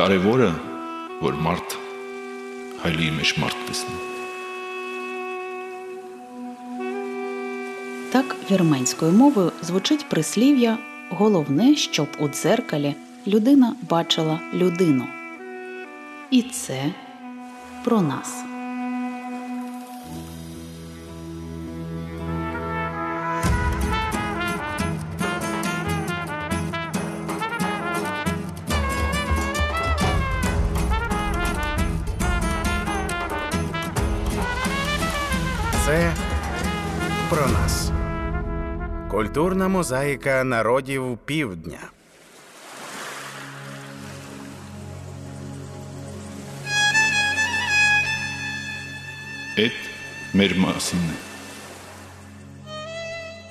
կարևորը, որ մարդ հայլի մեջ մարդ տեսնի։ Так вірменською мовою звучить прислів'я головне, щоб у дзеркалі людина бачила людину. І це про нас. Це про нас. Культурна мозаїка народів півдня. Ет Мермасини.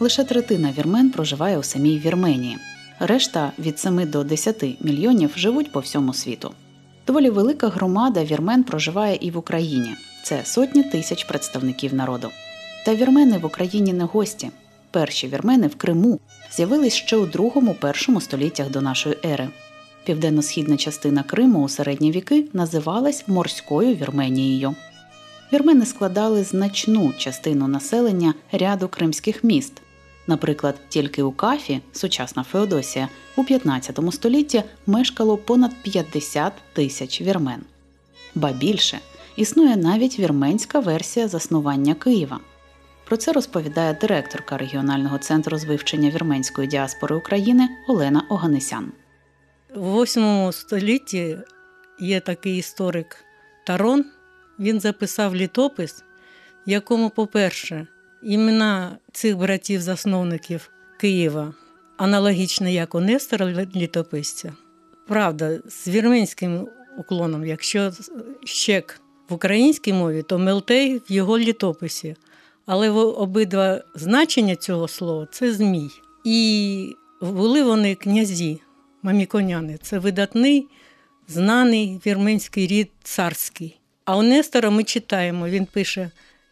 Лише третина вірмен проживає у самій Вірменії. Решта від 7 до 10 мільйонів живуть по всьому світу. Доволі велика громада вірмен проживає і в Україні. Це сотні тисяч представників народу. Та вірмени в Україні не гості. Перші вірмени в Криму з'явились ще у другому-першому століттях до нашої ери. Південно-східна частина Криму у середні віки називалась морською Вірменією. Вірмени складали значну частину населення ряду кримських міст. Наприклад, тільки у Кафі, сучасна Феодосія, у 15 столітті мешкало понад 50 тисяч вірмен. Ба більше існує навіть вірменська версія заснування Києва. Про це розповідає директорка регіонального центру з вивчення вірменської діаспори України Олена Оганесян. В 8 столітті є такий історик Тарон. Він записав літопис, в якому, по-перше, імена цих братів-засновників Києва аналогічно як у Нестора літописця. Правда, з вірменським уклоном, якщо щек в українській мові, то Мелтей в його літописі. Але в обидва значення цього слова це змій. І були вони князі, маміконяни. Це видатний, знаний вірменський рід царський. А у Нестора ми читаємо, він пише,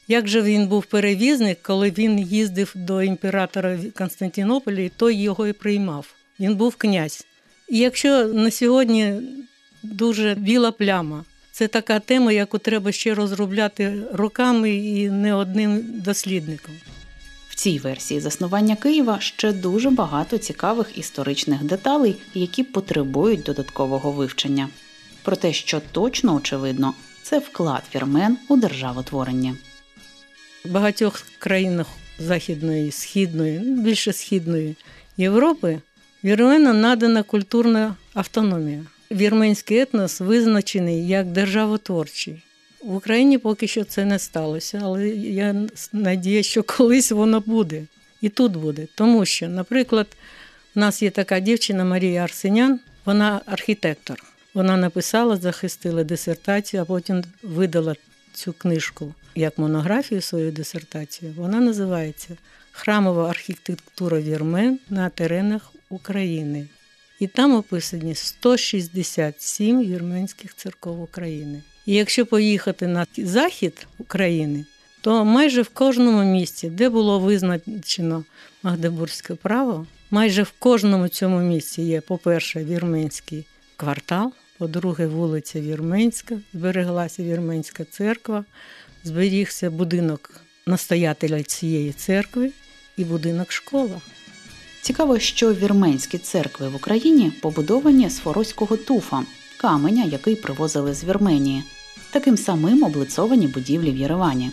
як же він був перевізник, коли він їздив до імператора Константинополя, і той його і приймав. Він був князь. І якщо на сьогодні дуже біла пляма, це така тема, яку треба ще розробляти роками і не одним дослідником. В цій версії заснування Києва ще дуже багато цікавих історичних деталей, які потребують додаткового вивчення. Про те, що точно очевидно, це вклад вірмен у державотворення. В багатьох країнах Західної, Східної, більше Східної Європи вірменам надана культурна автономія. Вірменський етнос визначений як державотворчий. В Україні поки що це не сталося, але я надію, що колись воно буде. І тут буде. Тому що, наприклад, у нас є така дівчина Марія Арсенян, вона архітектор. Вона написала, захистила дисертацію, а потім видала цю книжку як монографію свою дисертацію. Вона називається Храмова архітектура вірмен на теренах України. І там описані 167 вірменських церков України. І якщо поїхати на захід України, то майже в кожному місці, де було визначено Магдебурзьке право, майже в кожному цьому місці є, по-перше, вірменський квартал, по-друге, вулиця Вірменська, збереглася Вірменська церква, зберігся будинок настоятеля цієї церкви і будинок школа. Цікаво, що вірменські церкви в Україні побудовані з форозького туфа, каменя, який привозили з Вірменії. Таким самим облицовані будівлі в Єревані.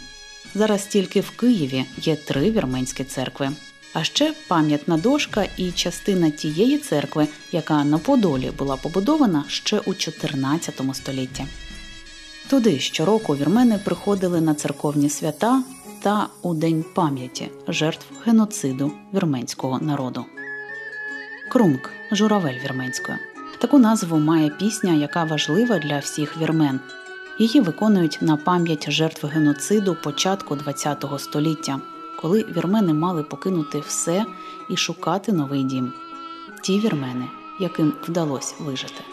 Зараз тільки в Києві є три вірменські церкви. А ще пам'ятна дошка і частина тієї церкви, яка на Подолі була побудована ще у 14 столітті. Туди щороку вірмени приходили на церковні свята та у День пам'яті жертв геноциду вірменського народу. Крумк журавель вірменською. Таку назву має пісня, яка важлива для всіх вірмен. Її виконують на пам'ять жертв геноциду початку ХХ століття, коли вірмени мали покинути все і шукати новий дім. Ті вірмени, яким вдалося вижити.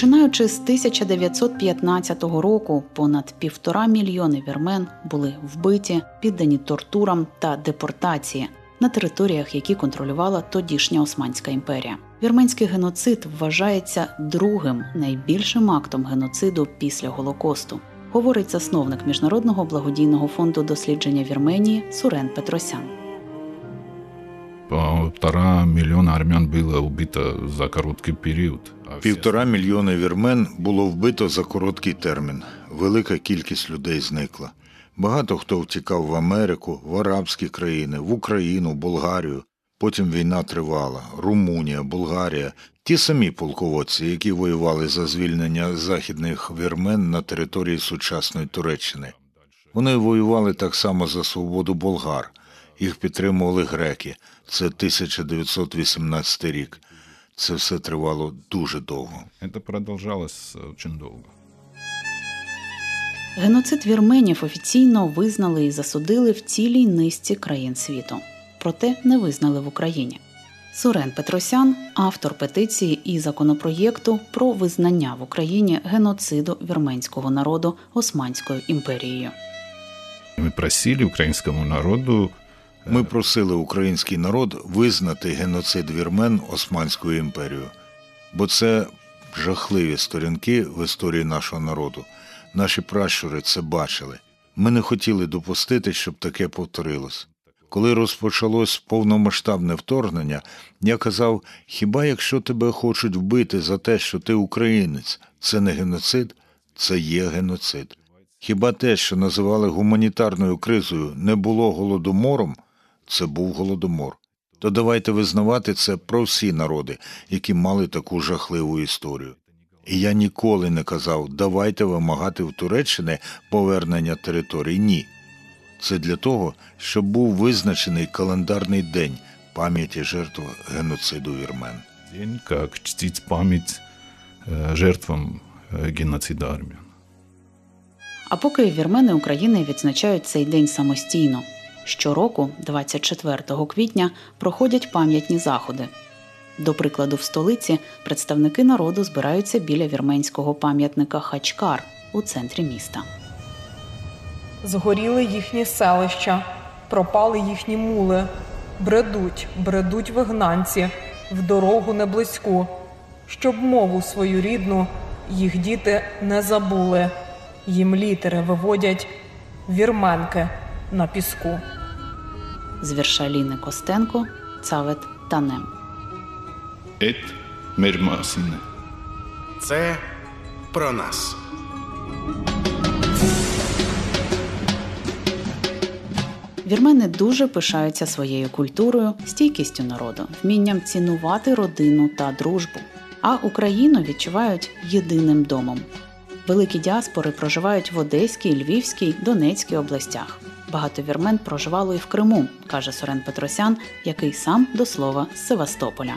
Починаючи з 1915 року, понад півтора мільйони вірмен були вбиті, піддані тортурам та депортації на територіях, які контролювала тодішня Османська імперія. Вірменський геноцид вважається другим найбільшим актом геноциду після Голокосту, говорить засновник міжнародного благодійного фонду дослідження Вірменії Сурен Петросян. Полтора миллиона армян было убито за короткий период. а Півтора мільйони вірмен було вбито за короткий термін. Велика кількість людей зникла. Багато хто втікав в Америку, в арабські країни, в Україну, Болгарію. Потім війна тривала. Румунія, Болгарія. Ті самі полководці, які воювали за звільнення західних вірмен на території сучасної Туреччини. Вони воювали так само за свободу болгар. Їх підтримували греки. Це 1918 рік. Це все тривало дуже довго. Это продолжалось очень долго. Геноцид вірменів офіційно визнали і засудили в цілій низці країн світу, проте не визнали в Україні. Сурен Петросян, автор петиції і законопроєкту про визнання в Україні геноциду вірменського народу Османською імперією. Мы просили украинскому народу Ми просили український народ визнати геноцид вірмен Османською імперією, бо це жахливі сторінки в історії нашого народу. Наші пращури це бачили. Ми не хотіли допустити, щоб таке повторилось. Коли розпочалось повномасштабне вторгнення, я казав: хіба якщо тебе хочуть вбити за те, що ти українець, це не геноцид, це є геноцид. Хіба те, що називали гуманітарною кризою, не було голодомором, це був голодомор. То давайте визнавати це про всі народи, які мали таку жахливу історію. І я ніколи не казав, давайте вимагати в Туреччини повернення територій. Ні. Це для того, щоб був визначений календарний день пам'яті жертв геноциду вірмен. день, как чтить память э, жертвам э, геноцида армян. А поки вірмени України відзначають цей день самостійно. Щороку, 24 квітня, проходять пам'ятні заходи. До прикладу, в столиці представники народу збираються біля вірменського пам'ятника Хачкар у центрі міста. Згоріли їхні селища, пропали їхні мули, бредуть, бредуть вигнанці в дорогу неблизьку, щоб мову свою рідну їх діти не забули. Їм літери виводять вірменки на піску. З вірша Ліни Костенко, Цавет Танем. Эт мермасине. Це про нас. Вірмени дуже пишаються своєю культурою, стійкістю народу, вмінням цінувати родину та дружбу. А Україну відчувають єдиним домом. Великі діаспори проживають в Одеській, Львівській, Донецькій областях. Багато вірмен проживало і в Криму, каже Сорен Петросян, який сам до слова з Севастополя.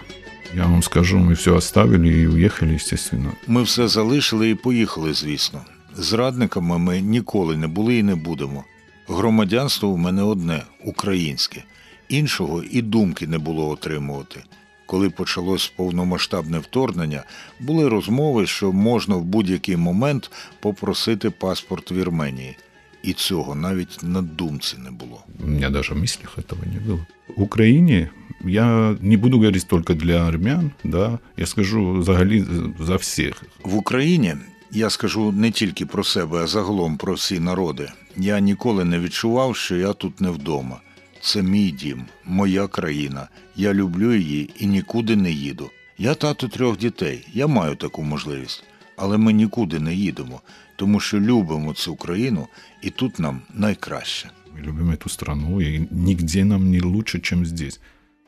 Я вам скажу, мы все оставили и уехали, естественно. Ми все залишили і поїхали, звісно. Зрадниками ми ніколи не були і не будемо. Громадянство у мене одне українське. Іншого і думки не було отримувати. Коли почалось повномасштабне вторгнення, були розмови, що можна в будь-який момент попросити паспорт Вірменії. І цього навіть на думці не було. У меня даже в мыслях этого не было. В Украине я не буду говорить только для армян, да, я скажу взагалі за всіх. В Україні я скажу не тільки про себе, а загалом про всі народи. Я ніколи не відчував, що я тут не вдома. Це мій дім, моя країна. Я люблю її і нікуди не їду. Я тато трьох дітей, я маю таку можливість. Але ми нікуди не їдемо, тому що любимо цю країну, і тут нам найкраще. Мы любим эту страну, и нигде нам не лучше, чем здесь.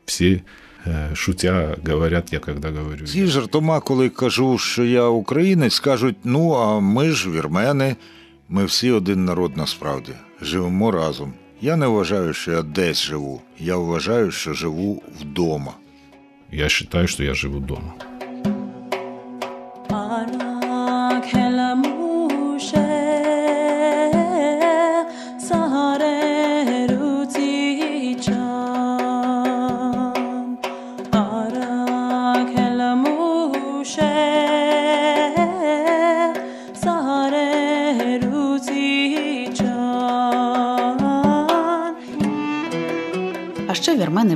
Все, э, шутя, говорят, я когда говорю. Ці жартома, коли кажу, що я українець, кажуть: ну а ми ж вірмени. Ми всі один народ насправді живемо разом. Я не вважаю, що я десь живу. Я вважаю, що живу вдома. Я считаю, что я живу дома.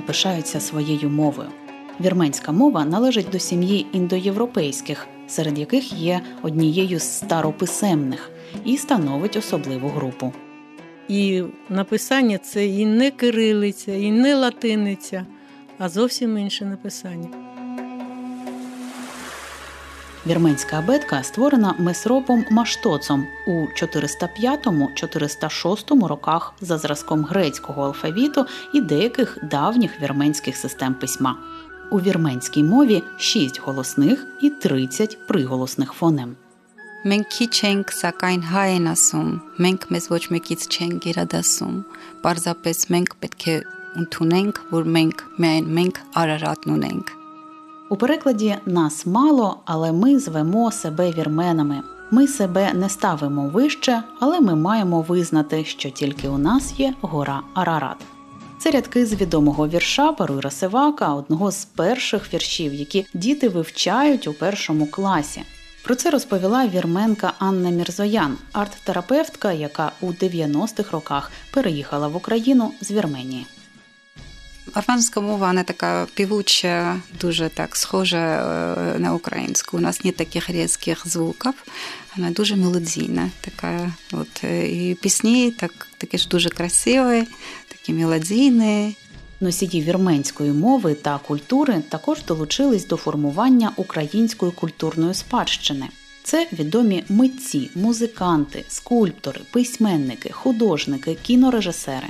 Пишаються своєю мовою. Вірменська мова належить до сім'ї індоєвропейських, серед яких є однією з старописемних і становить особливу групу. І написання це і не кирилиця, і не латиниця, а зовсім інше написання. Вірменська абетка створена месропом Маштоцом у 405-406 роках за зразком грецького алфавіту і деяких давніх вірменських систем письма. У вірменській мові 6 голосних і 30 приголосних фонем. Մենք քիչ ենք, սակայն հայ են ասում։ Մենք մեզ ոչ մեկից չենք գերադասում։ Պարզապես մենք պետք է ընդունենք, որ մենք միայն մենք Արարատն ունենք։ у перекладі нас мало, але ми звемо себе вірменами. Ми себе не ставимо вище, але ми маємо визнати, що тільки у нас є гора Арарат. Це рядки з відомого вірша Паруйра Севака, одного з перших віршів, які діти вивчають у першому класі. Про це розповіла вірменка Анна Мірзоян, арт-терапевтка, яка у 90-х роках переїхала в Україну з Вірменії. Армянська мова вона така півуча, дуже так схожа е, на українську. У нас нет таких різких звуків. Вона дуже мелодійна. Така, от, е, і пісні так, такі ж дуже красиві, такі мелодійні. Носії вірменської мови та культури також долучились до формування української культурної спадщини. Це відомі митці, музиканти, скульптори, письменники, художники, кінорежисери.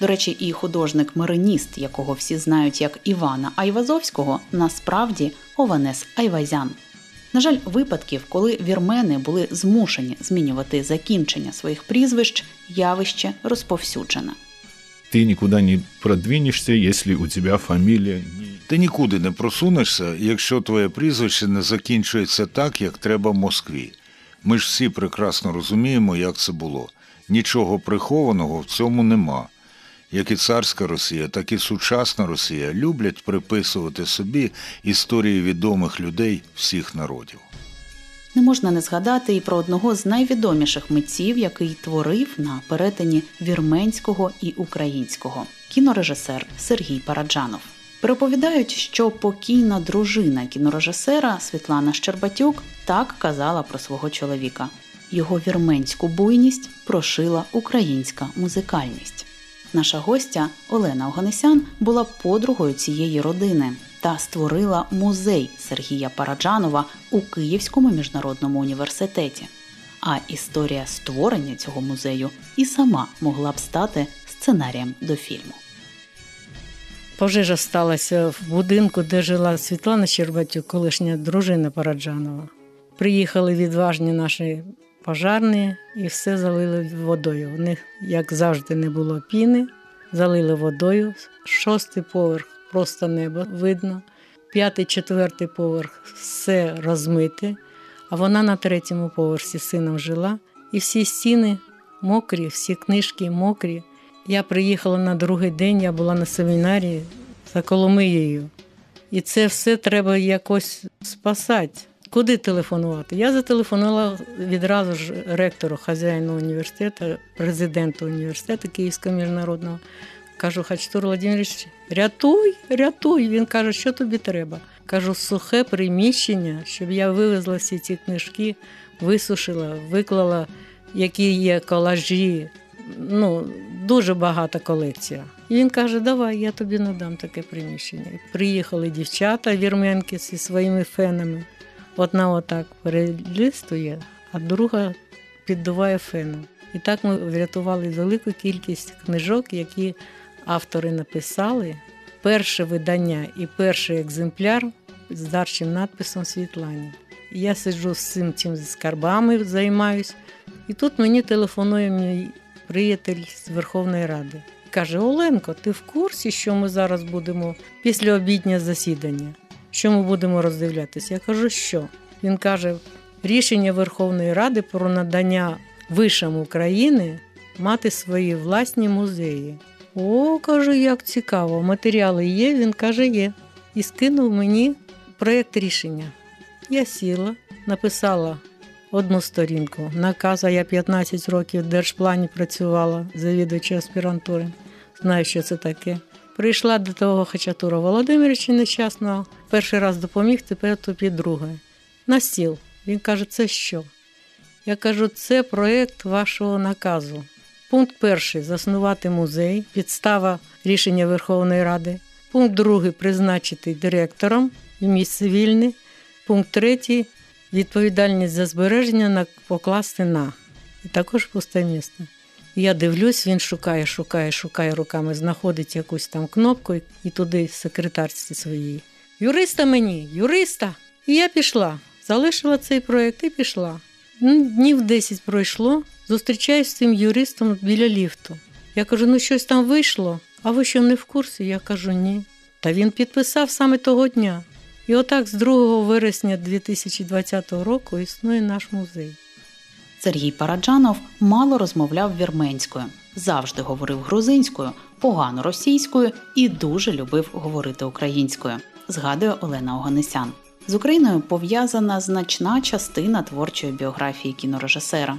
До речі, і художник-мариніст, якого всі знають як Івана Айвазовського, насправді Ованес Айвазян. На жаль, випадків, коли вірмени були змушені змінювати закінчення своїх прізвищ, явище розповсюджене. Ты никуда не продвинешься, если у тебя фамилия не Ти нікуди не просунешся, якщо твоє прізвище не закінчується так, як треба в Москві. Ми ж всі прекрасно розуміємо, як це було. Нічого прихованого в цьому нема. Як і царська Росія, так і сучасна Росія люблять приписувати собі історії відомих людей всіх народів. Не можна не згадати і про одного з найвідоміших митців, який творив на перетині вірменського і українського кінорежисер Сергій Параджанов. Переповідають, що покійна дружина кінорежисера Світлана Щербатюк так казала про свого чоловіка. Його вірменську буйність прошила українська музикальність. Наша гостя Олена Оганесян була подругою цієї родини та створила музей Сергія Параджанова у Київському міжнародному університеті. А історія створення цього музею і сама могла б стати сценарієм до фільму. Пожежа сталася в будинку, де жила Світлана Щербатюк, колишня дружина Параджанова. Приїхали відважні наші пожарні і все залили водою. У них, як завжди, не було піни, залили водою. Шостий поверх просто небо видно. П'ятий, четвертий поверх все розмите, а вона на третьому поверсі з сином жила. І всі стіни мокрі, всі книжки мокрі. Я приїхала на другий день, я була на семінарі за Коломиєю. І це все треба якось спасати. Куди телефонувати? Я зателефонувала відразу ж ректору, хазяїну університету, президенту університету Київського міжнародного. Кажу, Хачтур Володимирович, рятуй, рятуй. Він каже, що тобі треба. Кажу, сухе приміщення, щоб я вивезла всі ці книжки, висушила, виклала, які є колажі. Ну, дуже багата колекція. І він каже: Давай, я тобі надам таке приміщення. Приїхали дівчата вірменки зі своїми фенами. Одна отак перелистує, а друга піддуває феном. І так ми врятували велику кількість книжок, які автори написали. Перше видання і перший екземпляр з дарчим надписом Світлані. Я сиджу з цим цим скарбами, займаюсь, І тут мені телефонує мій приятель з Верховної Ради. Каже: Оленко, ти в курсі, що ми зараз будемо після обіднє засідання? Що ми будемо роздивлятися? Я кажу, що? Він каже: рішення Верховної Ради про надання вишам України мати свої власні музеї. О, кажу, як цікаво. Матеріали є. Він каже, є. І скинув мені проєкт рішення. Я сіла, написала одну сторінку. Наказ, а я 15 років в держплані працювала, завідувача аспірантури. Знаю, що це таке. Прийшла до того Хачатура Володимировича нещасного. Перший раз допоміг, тепер тобі друге. На стіл. Він каже, це що? Я кажу, це проєкт вашого наказу. Пункт перший заснувати музей, підстава рішення Верховної Ради. Пункт другий призначити директором і місце вільне. Пункт третій відповідальність за збереження покласти на. І також пусте місце. Я дивлюсь, він шукає, шукає, шукає руками, знаходить якусь там кнопку і- туди секретарці своїй. Юриста мені, юриста! І я пішла, залишила цей проєкт і пішла. Днів 10 пройшло, зустрічаюсь з цим юристом біля ліфту. Я кажу, ну щось там вийшло, а ви що не в курсі? Я кажу, ні. Та він підписав саме того дня. І отак з 2 вересня 2020 року існує наш музей. Сергій Параджанов мало розмовляв вірменською, завжди говорив грузинською, погано російською і дуже любив говорити українською, згадує Олена Оганесян. З Україною пов'язана значна частина творчої біографії кінорежисера.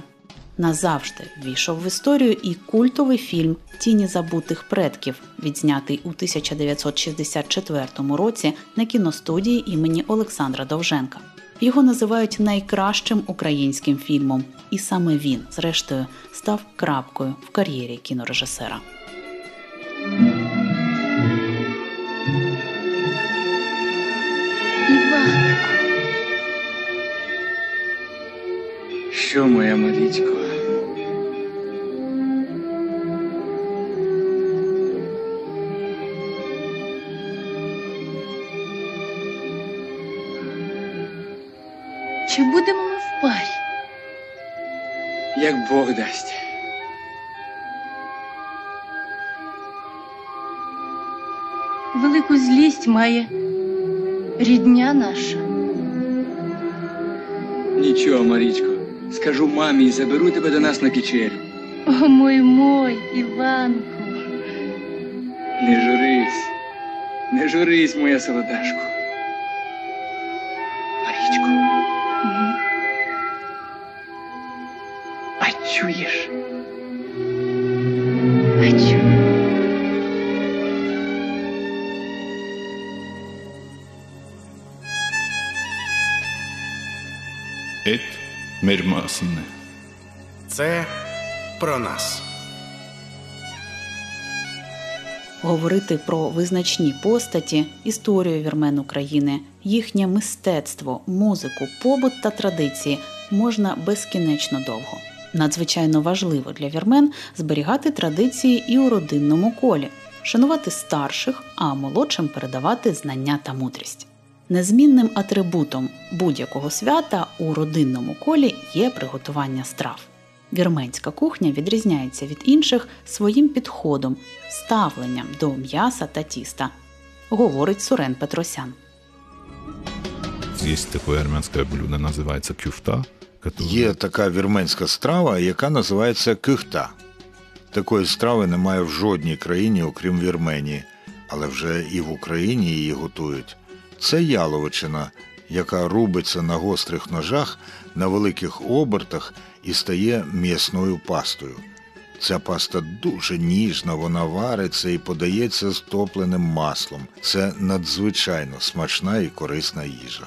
Назавжди ввійшов в історію і культовий фільм Тіні забутих предків, відзнятий у 1964 році на кіностудії імені Олександра Довженка. Його називають найкращим українським фільмом, і саме він, зрештою, став крапкою в кар'єрі кінорежисера. Іванко. Що моя Марічко? Чи будемо ми в парі? Як Бог дасть. Велику злість має рідня наша. Нічого, Марічко. Скажу мамі і заберу тебе до нас на кичерю. О, мой мой, Іванку. Не журись. Не журись, моя солодашко. Хочу. Ет мермасне. Це про нас. Говорити про визначні постаті, історію вірмен України, їхнє мистецтво, музику, побут та традиції можна безкінечно довго. Надзвичайно важливо для вірмен зберігати традиції і у родинному колі, шанувати старших, а молодшим передавати знання та мудрість. Незмінним атрибутом будь-якого свята у родинному колі є приготування страв. Вірменська кухня відрізняється від інших своїм підходом, ставленням до м'яса та тіста, говорить Сурен Петросян. Есть такое армянское блюдо, называется кюфта. Которое... Є така вірменська страва, яка називається кихта. Такої страви немає в жодній країні, окрім Вірменії, але вже і в Україні її готують. Це яловичина, яка рубиться на гострих ножах на великих обертах і стає м'ясною пастою. Ця паста дуже ніжна, вона вариться і подається з топленим маслом. Це надзвичайно смачна і корисна їжа.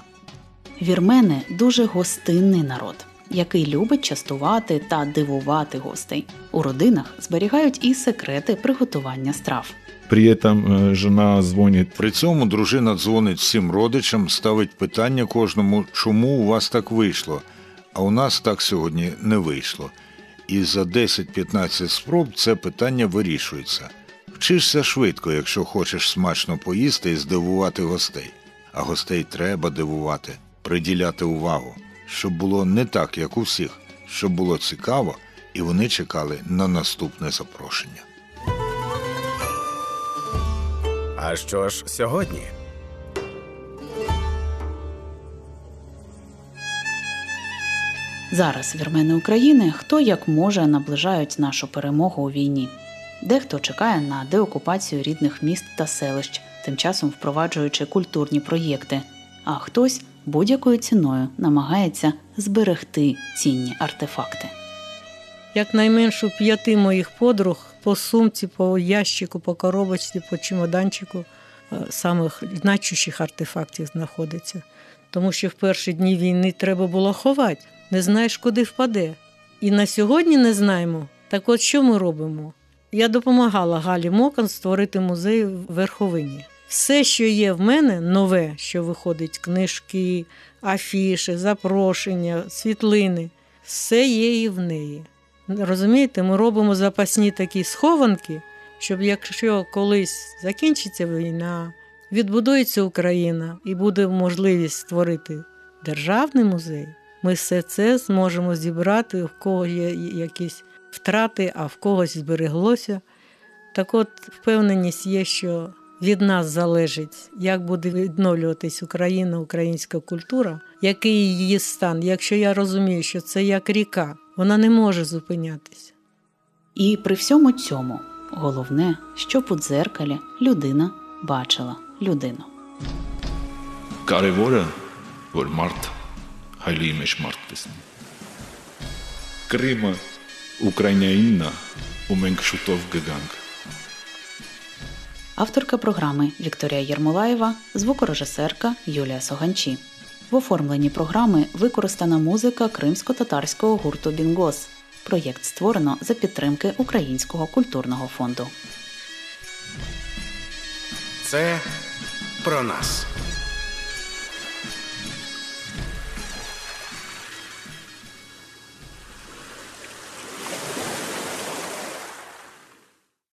Вірмени дуже гостинний народ, який любить частувати та дивувати гостей. У родинах зберігають і секрети приготування страв. При этом э, жена звонит При цьому дружина дзвонить всім родичам, ставить питання кожному, чому у вас так вийшло, а у нас так сьогодні не вийшло. І за 10-15 спроб це питання вирішується. Вчишся швидко, якщо хочеш смачно поїсти і здивувати гостей. А гостей треба дивувати, приділяти увагу, щоб було не так, як у всіх, щоб було цікаво, і вони чекали на наступне запрошення. А що ж сьогодні? Зараз вірмени України хто як може наближають нашу перемогу у війні. Дехто чекає на деокупацію рідних міст та селищ, тим часом впроваджуючи культурні проєкти, а хтось будь-якою ціною намагається зберегти цінні артефакти. Якнайменше п'яти моїх подруг по сумці, по ящику, по коробочці, по чемоданчику е, самих значущих артефактів знаходиться. Тому що в перші дні війни треба було ховати, не знаєш, куди впаде. І на сьогодні не знаємо. Так от що ми робимо? Я допомагала Галі Мокан створити музей в верховині. Все, що є в мене, нове, що виходить, книжки, афіши, запрошення, світлини, все є і в неї. Розумієте, ми робимо запасні такі схованки, щоб якщо колись закінчиться війна, відбудується Україна і буде можливість створити державний музей, ми все це зможемо зібрати, в кого є якісь втрати, а в когось збереглося. Так от впевненість є, що від нас залежить, як буде відновлюватись Україна, українська культура, який її стан. Якщо я розумію, що це як ріка, вона не може зупинятися. І при всьому цьому головне, щоб у дзеркалі людина бачила людину. Կարևորը, որ մարդ հայլի մեջ մարդ տեսնի։ Կրիմը Ուկրաինայինն է, ու մենք շուտով կգանք։ Авторка програми Вікторія Єрмолаєва, звукорежисерка Юлія Соганчі. В оформленні програми використана музика кримсько-татарського гурту Бінгос. Проєкт створено за підтримки Українського культурного фонду. Це про нас.